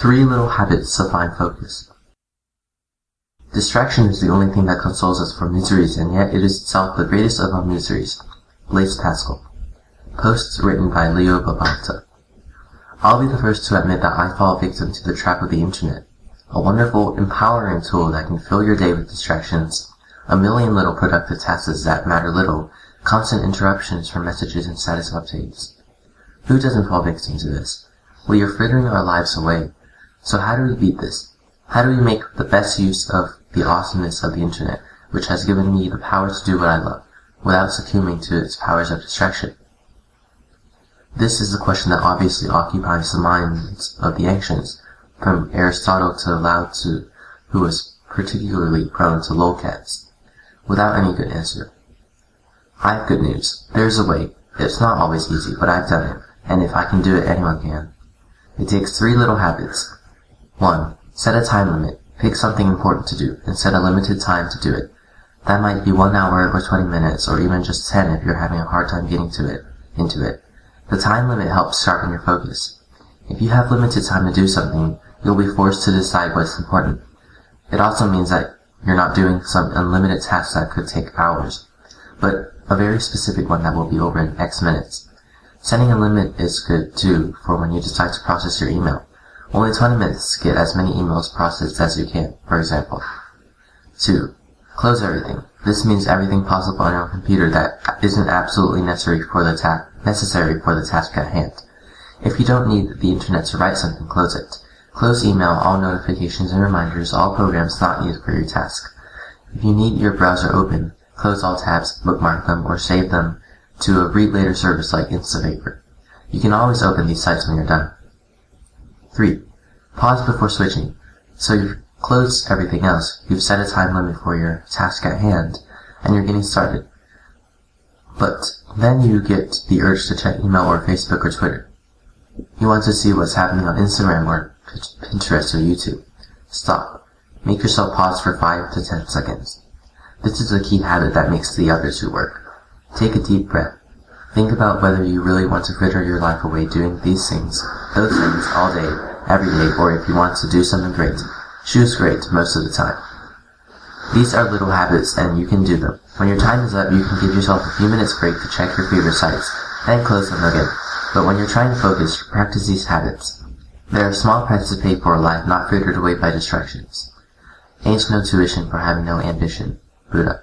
Three little habits to find focus. Distraction is the only thing that consoles us for miseries, and yet it is itself the greatest of our miseries. Blaise Pascal. Posts written by Leo Babauta. I'll be the first to admit that I fall victim to the trap of the internet. A wonderful, empowering tool that can fill your day with distractions, a million little productive tasks that matter little, constant interruptions from messages and status updates. Who doesn't fall victim to this? We are frittering our lives away. So how do we beat this? How do we make the best use of the awesomeness of the internet, which has given me the power to do what I love, without succumbing to its powers of distraction? This is the question that obviously occupies the minds of the ancients, from Aristotle to Lao Tzu, who was particularly prone to lolcats, without any good answer. I have good news. There's a way. It's not always easy, but I've done it, and if I can do it, anyone can. It takes three little habits. 1. Set a time limit. Pick something important to do, and set a limited time to do it. That might be one hour or 20 minutes, or even just 10 if you're having a hard time getting to it, into it. The time limit helps sharpen your focus. If you have limited time to do something, you'll be forced to decide what's important. It also means that you're not doing some unlimited task that could take hours, but a very specific one that will be over in X minutes. Setting a limit is good too for when you decide to process your email. Only 20 minutes to get as many emails processed as you can, for example. 2. Close everything. This means everything possible on your computer that isn't absolutely necessary for the necessary for the task at hand. If you don't need the internet to write something, close it. Close email, all notifications and reminders, all programs not needed for your task. If you need your browser open, close all tabs, bookmark them, or save them to a read later service like Instapaper. You can always open these sites when you're done. 3. Pause before switching. So you've closed everything else, you've set a time limit for your task at hand, and you're getting started. But then you get the urge to check email or Facebook or Twitter. You want to see what's happening on Instagram or Pinterest or YouTube. Stop. Make yourself pause for 5 to 10 seconds. This is a key habit that makes the other two work. Take a deep breath. Think about whether you really want to fritter your life away doing these things, those things, all day, every day, or if you want to do something great. Choose great most of the time. These are little habits and you can do them. When your time is up, you can give yourself a few minutes break to check your favorite sites, then close them again. But when you're trying to focus, practice these habits. There are small prices to pay for a life not frittered away by distractions. Ain't no tuition for having no ambition. Buddha.